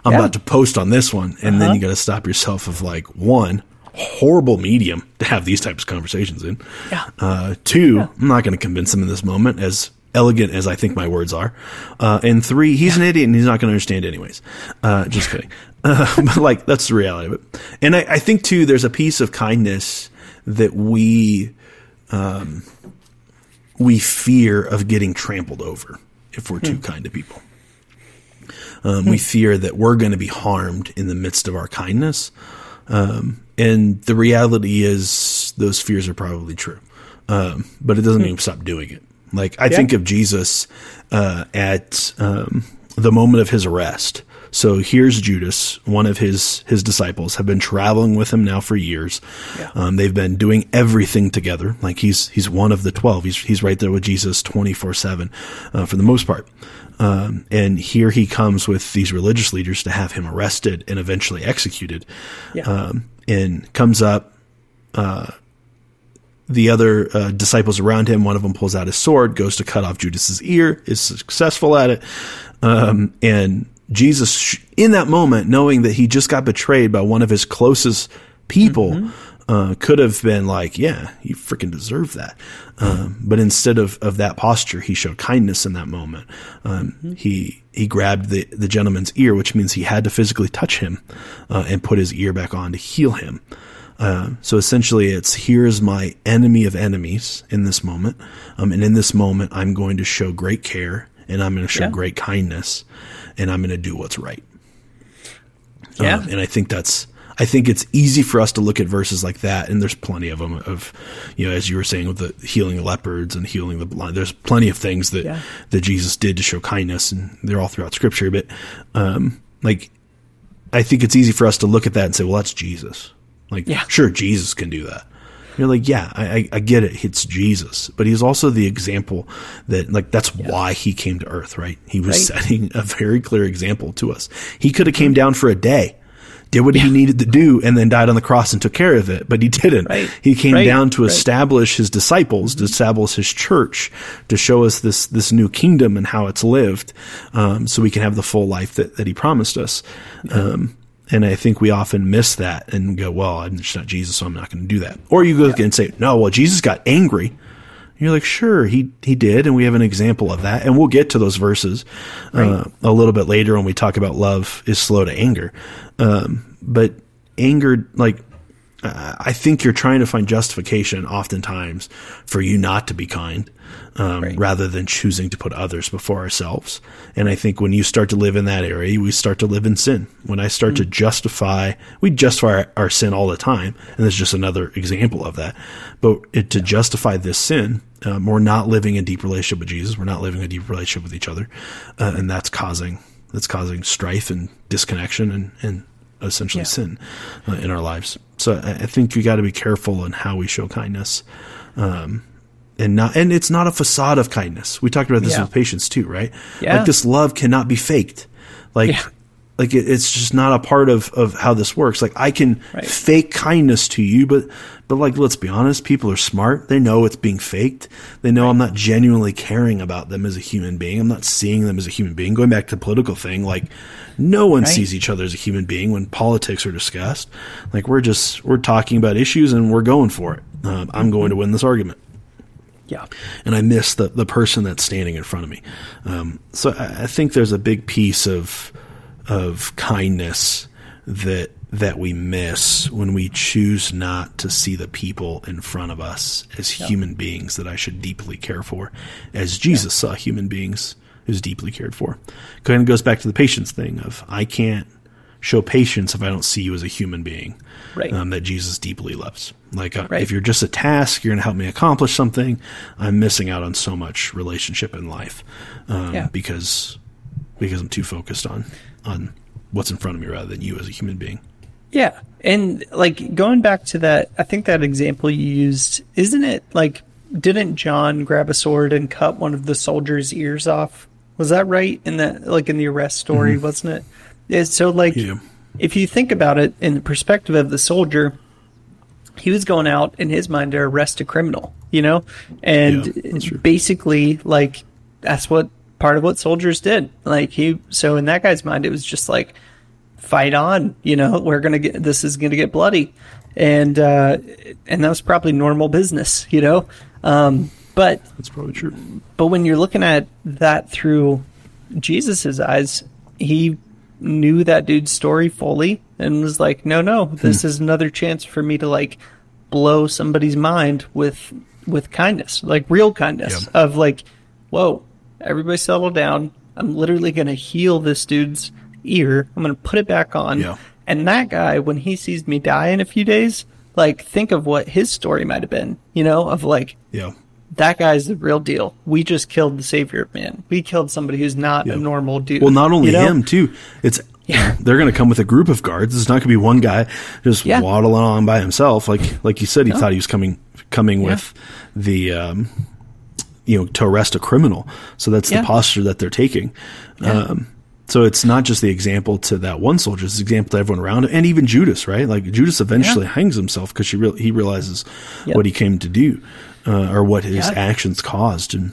I'm Yeah. about to post on this one. And then Uh-huh. you got to stop yourself of like, one, horrible medium to have these types of conversations in. Yeah. Uh, two, I'm not going to convince him in this moment as elegant as I think my words are. Uh, and three, he's an idiot and he's not going to understand anyways. Uh, just kidding. Uh, but like, that's the reality of it. And I, I think too, there's a piece of kindness that we, um, we fear of getting trampled over if we're too kind to people. Um, we fear that we're going to be harmed in the midst of our kindness. Um, and the reality is those fears are probably true. Um, but it doesn't mean stop doing it. Like I think of Jesus, uh, at, um, the moment of his arrest. So here's Judas, one of his his disciples, have been traveling with him now for years. Um, they've been doing everything together. Like he's he's one of the twelve. He's he's right there with Jesus twenty four seven, uh, for the most part. Um, and here he comes with these religious leaders to have him arrested and eventually executed. Yeah. Um, and comes up the other uh, disciples around him. One of them pulls out his sword, goes to cut off Judas's ear, is successful at it, um, and Jesus, in that moment, knowing that he just got betrayed by one of his closest people, uh, could have been like, "Yeah, you freaking deserve that." Um, but instead of, of that posture, he showed kindness in that moment. Um, He he grabbed the the gentleman's ear, which means he had to physically touch him uh, and put his ear back on to heal him. Uh, so essentially, it's here's my enemy of enemies in this moment, um, and in this moment, I'm going to show great care and I'm going to show Yeah. great kindness, and I'm going to do what's right. Yeah. Um, and I think that's I think it's easy for us to look at verses like that, and there's plenty of them. Of you know, as you were saying with the healing leopards and healing the blind, there's plenty of things that Yeah. that Jesus did to show kindness, and they're all throughout Scripture. But um, like, I think it's easy for us to look at that and say, "Well, that's Jesus." Like, Yeah. sure, Jesus can do that. You're like, yeah, I, I, get it. It's Jesus, but he's also the example that, like, that's why he came to Earth, right? He was Right. setting a very clear example to us. He could have came down for a day, did what he needed to do, and then died on the cross and took care of it, but he didn't. Right. He came Right. down to Right. establish his disciples, to establish his church, to show us this this new kingdom and how it's lived, um, so we can have the full life that, that he promised us. Um, and I think we often miss that and go, well, I'm just not Jesus, so I'm not going to do that. Or you look and say, no, well, Jesus got angry. You're like, sure, he, he did. And we have an example of that. And we'll get to those verses uh, a little bit later when we talk about love is slow to anger. Um, but anger, like, uh, I think you're trying to find justification oftentimes for you not to be kind, um, Right. rather than choosing to put others before ourselves. And I think when you start to live in that area, we start to live in sin. When I start to justify, we justify our, our sin all the time, and this is just another example of that. But it, to justify this sin, um, we're not living a deep relationship with Jesus. We're not living a deep relationship with each other, uh, and that's causing that's causing strife and disconnection and and essentially Yeah. sin uh, in our lives. So I, think we got to be careful in how we show kindness. Um, and not and it's not a facade of kindness. We talked about this Yeah. with patience too, right? Yeah. Like this love cannot be faked. Like Yeah. Like it, it's just not a part of of how this works. Like I can Right. fake kindness to you, but but like let's be honest, people are smart. They know it's being faked. They know I'm not genuinely caring about them as a human being. I'm not seeing them as a human being. Going back to the political thing, like no one Right. sees each other as a human being when politics are discussed. Like we're just we're talking about issues and we're going for it. Um, I'm going to win this argument Yeah. and I miss the, the person that's standing in front of me. Um, so I, I think there's a big piece of of kindness that that we miss when we choose not to see the people in front of us as human beings that I should deeply care for, as Jesus saw human beings who's deeply cared for. Kind of goes back to the patience thing of I can't show patience if I don't see you as a human being Right. um, that Jesus deeply loves. Like, uh, Right. if you're just a task, you're going to help me accomplish something. I'm missing out on so much relationship in life um, Yeah. because because I'm too focused on on what's in front of me rather than you as a human being. Yeah. And like going back to that, I think that example you used, isn't it like, didn't John grab a sword and cut one of the soldiers' ears off? Was that right in that, like in the arrest story, mm-hmm. wasn't it? Yeah, so like, Yeah. if you think about it in the perspective of the soldier, he was going out in his mind to arrest a criminal, you know, and Yeah, basically like that's what part of what soldiers did. Like he, so in that guy's mind, it was just like fight on, you know, we're gonna get this is gonna get bloody, and uh, and that was probably normal business, you know, um, but That's probably true. but when you're looking at that through Jesus's eyes, he knew that dude's story fully and was like, "No, no, this is another chance for me to like blow somebody's mind with with kindness, like real kindness Yeah. of like, whoa, everybody settle down. I'm literally going to heal this dude's ear. I'm going to put it back on. Yeah. And that guy, when he sees me die in a few days, like think of what his story might have been, you know, of like, Yeah. that guy's the real deal. We just killed the savior of man. We killed somebody who's not Yeah. a normal dude. Well, not only you know? him too. It's Yeah. they're going to come with a group of guards. It's not going to be one guy just Yeah. waddling along by himself. Like like you said, he thought he was coming coming with the um, you know to arrest a criminal. So that's Yeah. the posture that they're taking. Um, so it's not just the example to that one soldier; it's the example to everyone around, and even Judas, right? Like Judas eventually hangs himself because real he realizes Yep. what he came to do, uh, or what his Yeah. actions caused, and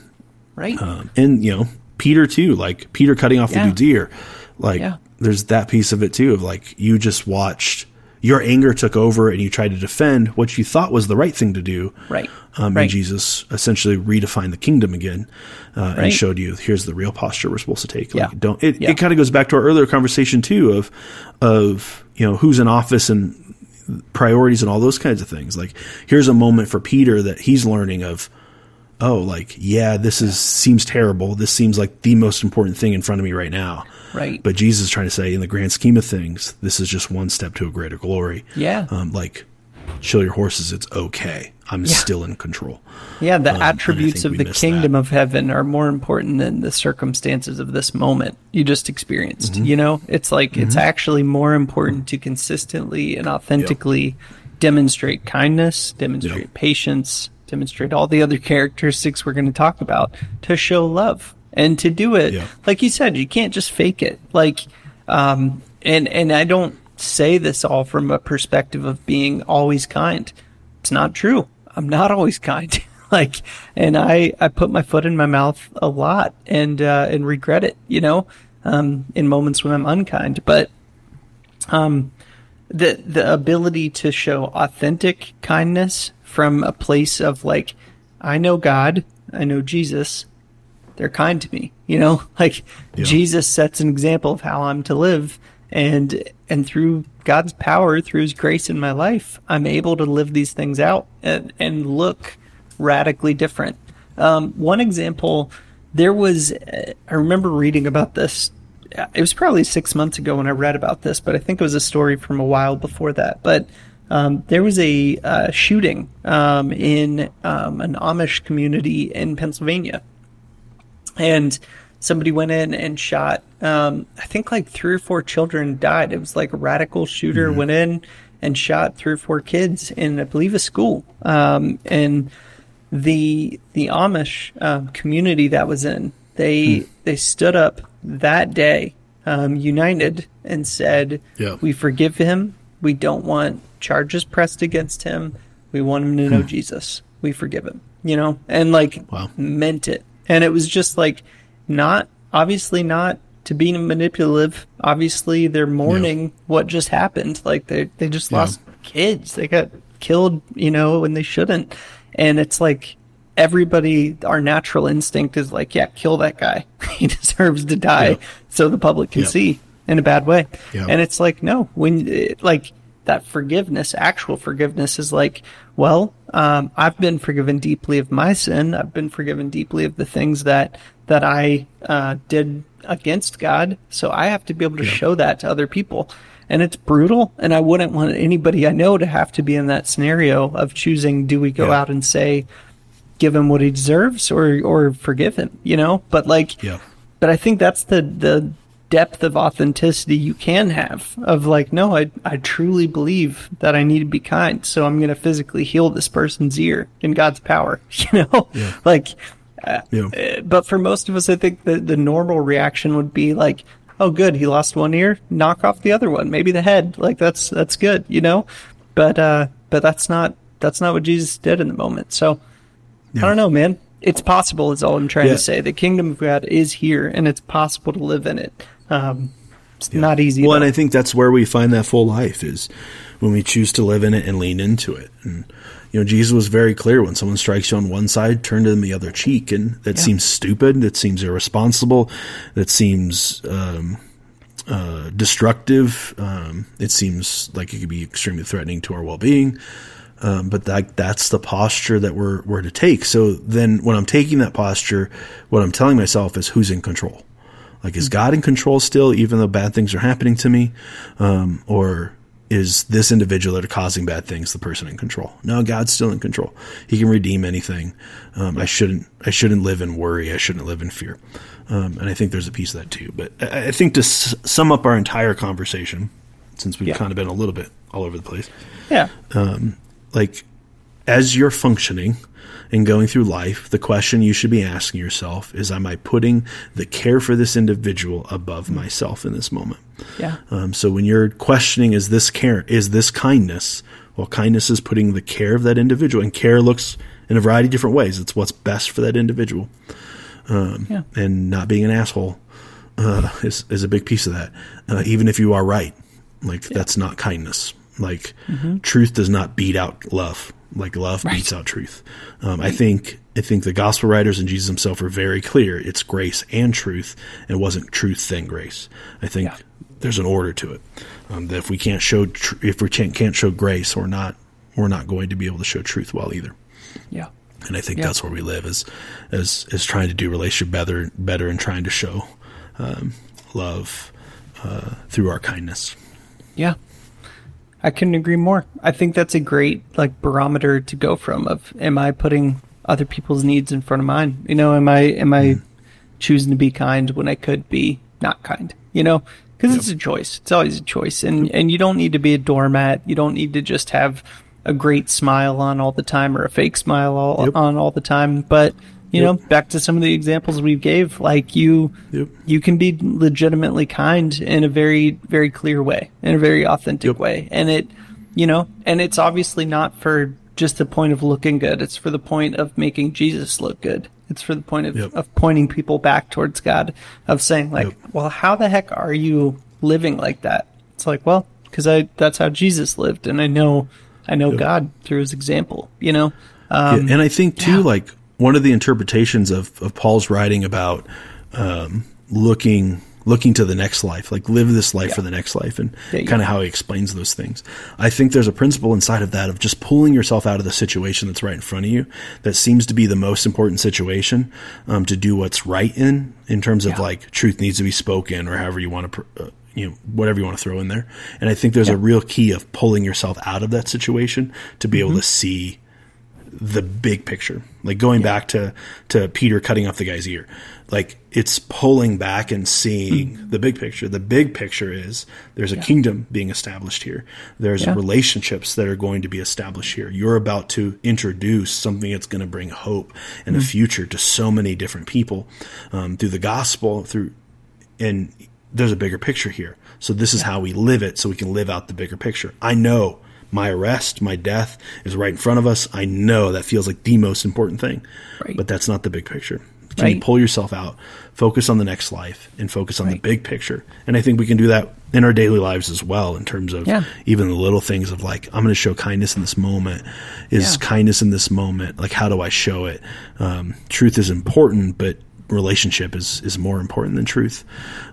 Right. um, and you know Peter too, like Peter cutting off Yeah. the dude's ear, like Yeah. there's that piece of it too of like you just watched your anger took over and you tried to defend what you thought was the right thing to do, Right. Um, Right. And Jesus essentially redefined the kingdom again uh, and showed you here's the real posture we're supposed to take. Like, Yeah. don't it, Yeah. it kind of goes back to our earlier conversation too of of you know who's in office and priorities and all those kinds of things. Like here's a moment for Peter that he's learning of oh like yeah this is seems terrible this seems like the most important thing in front of me right now Right. but jesus is trying to say in the grand scheme of things this is just one step to a greater glory Yeah. um, like chill your horses it's okay i'm still in control Yeah, the Um, attributes of the kingdom that. of heaven are more important than the circumstances of this moment you just experienced. Mm-hmm. You know, it's like it's actually more important to consistently and authentically demonstrate kindness, demonstrate Yep. patience, demonstrate all the other characteristics we're going to talk about to show love and to do it. Yeah. Like you said, you can't just fake it. Like, um, and and I don't say this all from a perspective of being always kind. It's not true. I'm not always kind. like, and I I put my foot in my mouth a lot and uh, and regret it. You know, um, in moments when I'm unkind. But um, the the ability to show authentic kindness from a place of like, I know God, I know Jesus, they're kind to me. You know, like Yeah. Jesus sets an example of how I'm to live, and and through God's power, through His grace in my life, I'm able to live these things out and and look radically different. Um, one example, there was I remember reading about this. Uh, It was probably six months ago when I read about this, but I think it was a story from a while before that. But um, there was a uh, shooting um, in um, an Amish community in Pennsylvania and somebody went in and shot um, i think like three or four children died it was like a radical shooter went in and shot three or four kids in i believe a school um, and the the Amish um, community that was in they hmm. they stood up that day, um, united, and said, yeah. "We forgive him. We don't want charges pressed against him. We want him to know hmm. Jesus. We forgive him." You know, and like wow. meant it, and it was just like not obviously not to be manipulative. Obviously, they're mourning yeah. what just happened. Like they they just yeah. lost kids. They got killed, you know, when they shouldn't. And it's like everybody, our natural instinct is like, yeah, kill that guy. he deserves to die, yeah. so the public can see in a bad way. And it's like, no, when it, like that forgiveness, actual forgiveness, is like, well, um, I've been forgiven deeply of my sin. I've been forgiven deeply of the things that that I uh, did against God. So I have to be able to yeah. show that to other people. And it's brutal. And I wouldn't want anybody I know to have to be in that scenario of choosing do we go yeah. out and say, give him what he deserves or, or forgive him, you know? But like, yeah. but I think that's the, the depth of authenticity you can have of like, no, I, I truly believe that I need to be kind. So I'm going to physically heal this person's ear in God's power, you know? Yeah. like, uh, yeah. But for most of us, I think the, the normal reaction would be like, oh, good, he lost one ear, knock off the other one, maybe the head. Like that's that's good, you know. But uh, but that's not that's not what Jesus did in the moment. So yeah. I don't know, man. It's possible. Is all I'm trying yeah. to say. The kingdom of God is here, and it's possible to live in it. Um, it's yeah. not easy. Well, though. and I think that's where we find that full life is when we choose to live in it and lean into it. And you know, Jesus was very clear when someone strikes you on one side, turn to them the other cheek. And that yeah. seems stupid. That seems irresponsible. That seems, um, uh, destructive. Um, it seems like it could be extremely threatening to our well-being. Um, but that, that's the posture that we're, we're to take. So then when I'm taking that posture, what I'm telling myself is who's in control? Like, is hmm. God in control still, even though bad things are happening to me? Um, or is this individual that are causing bad things the person in control? No, God's still in control. He can redeem anything. Um, I shouldn't. I shouldn't live in worry. I shouldn't live in fear. Um, and I think there's a piece of that too. But I, I think to s- sum up our entire conversation, since we've yeah. kind of been a little bit all over the place. Yeah. Um, like as you're functioning and going through life, the question you should be asking yourself is, am I putting the care for this individual above mm-hmm. myself in this moment? Yeah. Um, so when you're questioning, is this care, is this kindness? Well, kindness is putting the care of that individual and care looks in a variety of different ways. It's what's best for that individual. Um, yeah. and not being an asshole, uh, is, is a big piece of that. Uh, even if you are right, like yeah. that's not kindness. Like mm-hmm. truth does not beat out love. Like love right. beats out truth. Um, right. I think I think the gospel writers and Jesus himself are very clear. It's grace and truth. It wasn't truth then grace. I think yeah. there's an order to it. Um, that if we can't show tr- if we can't, can't show grace, we're not we're not going to be able to show truth well either. Yeah. And I think yeah. that's where we live is as is trying to do relationship better better and trying to show um, love uh, through our kindness. Yeah, I couldn't agree more. I think that's a great like barometer to go from of am I putting other people's needs in front of mine? You know, am I am I mm. choosing to be kind when I could be not kind? You know, because yep. it's a choice. It's always a choice, and and you don't need to be a doormat. You don't need to just have a great smile on all the time or a fake smile all, yep. on all the time. But you yep. know, back to some of the examples we gave, like you, yep. you can be legitimately kind in a very, very clear way, in a very authentic yep. way, and it, you know, and it's obviously not for just the point of looking good. It's for the point of making Jesus look good. It's for the point of, of pointing people back towards God, of saying like, well, how the heck are you living like that? It's like, well, because I that's how Jesus lived, and I know, I know God through His example. You know. Um, yeah, and I think too, yeah. like one of the interpretations of, of Paul's writing about um, looking looking to the next life, like live this life yeah. for the next life, and kind of how he explains those things. I think there's a principle inside of that of just pulling yourself out of the situation that's right in front of you that seems to be the most important situation um, to do what's right in, in terms of yeah. like truth needs to be spoken or however you want to. Uh, you know, whatever you want to throw in there. And I think there's yeah. a real key of pulling yourself out of that situation to be mm-hmm. able to see the big picture. Like going back to to Peter cutting off the guy's ear. Like it's pulling back and seeing mm. the big picture. The big picture is there's a yeah. kingdom being established here. There's yeah. relationships that are going to be established here. You're about to introduce something that's going to bring hope and mm. a future to so many different people um, through the gospel. Through and there's a bigger picture here. So this is how we live it, so we can live out the bigger picture. I know my arrest, my death is right in front of us. I know that feels like the most important thing, right. but that's not the big picture. Can right. you pull yourself out, focus on the next life, and focus on right. the big picture? And I think we can do that in our daily lives as well, in terms of yeah. even the little things of like, I'm going to show kindness in this moment. Is yeah. kindness in this moment? Like, how do I show it? Um, truth is important, but relationship is is more important than truth.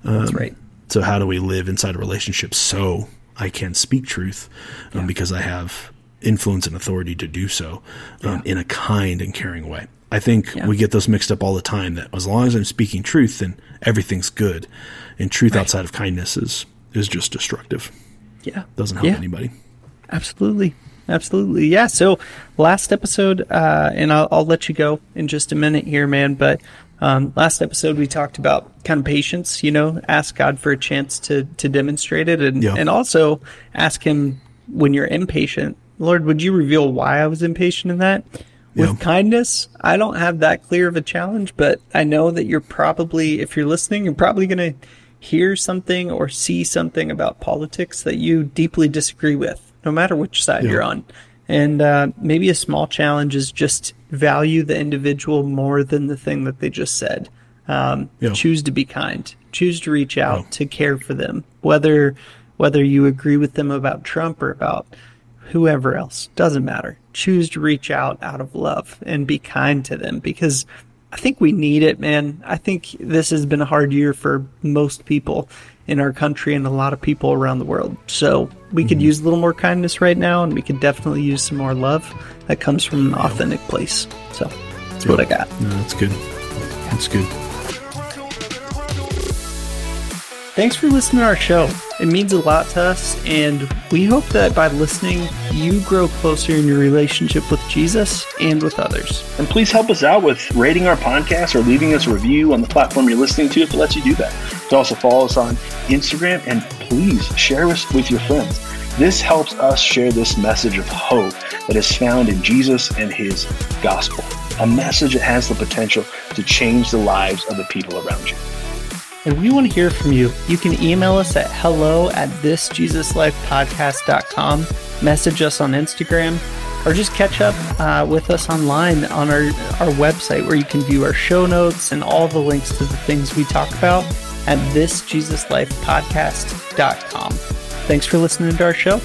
Um, That's right. So how do we live inside a relationship so I can speak truth um, yeah. because I have influence and authority to do so um, yeah. in a kind and caring way. I think yeah. we get those mixed up all the time. That as long as I'm speaking truth, then everything's good, and truth right. outside of kindness is is just destructive. Yeah, doesn't help anybody. Absolutely, absolutely. Yeah. So last episode, uh, and I'll, I'll let you go in just a minute here, man. But um, last episode, we talked about kind of patience, you know, ask God for a chance to, to demonstrate it and, yeah. and also ask Him when you're impatient, Lord, would you reveal why I was impatient in that? With yeah. kindness, I don't have that clear of a challenge, but I know that you're probably, if you're listening, you're probably going to hear something or see something about politics that you deeply disagree with, no matter which side yeah. you're on. And uh, maybe a small challenge is just value the individual more than the thing that they just said. Um, yeah. Choose to be kind. Choose to reach out yeah. to care for them, whether whether you agree with them about Trump or about whoever else doesn't matter. Choose to reach out out of love and be kind to them because I think we need it, man. I think this has been a hard year for most people, in our country and a lot of people around the world. So we mm-hmm. could use a little more kindness right now, and we could definitely use some more love that comes from an authentic place. So that's what I got. No, that's good. That's good. Thanks for listening to our show. It means a lot to us, and we hope that by listening, you grow closer in your relationship with Jesus and with others. And please help us out with rating our podcast or leaving us a review on the platform you're listening to if it lets you do that. You also follow us on Instagram and please share us with your friends. This helps us share this message of hope that is found in Jesus and his gospel, a message that has the potential to change the lives of the people around you and we want to hear from you. You can email us at hello at thisjesuslifepodcast.com, message us on Instagram, or just catch up uh, with us online on our, our website where you can view our show notes and all the links to the things we talk about at thisjesuslifepodcast.com. Thanks for listening to our show.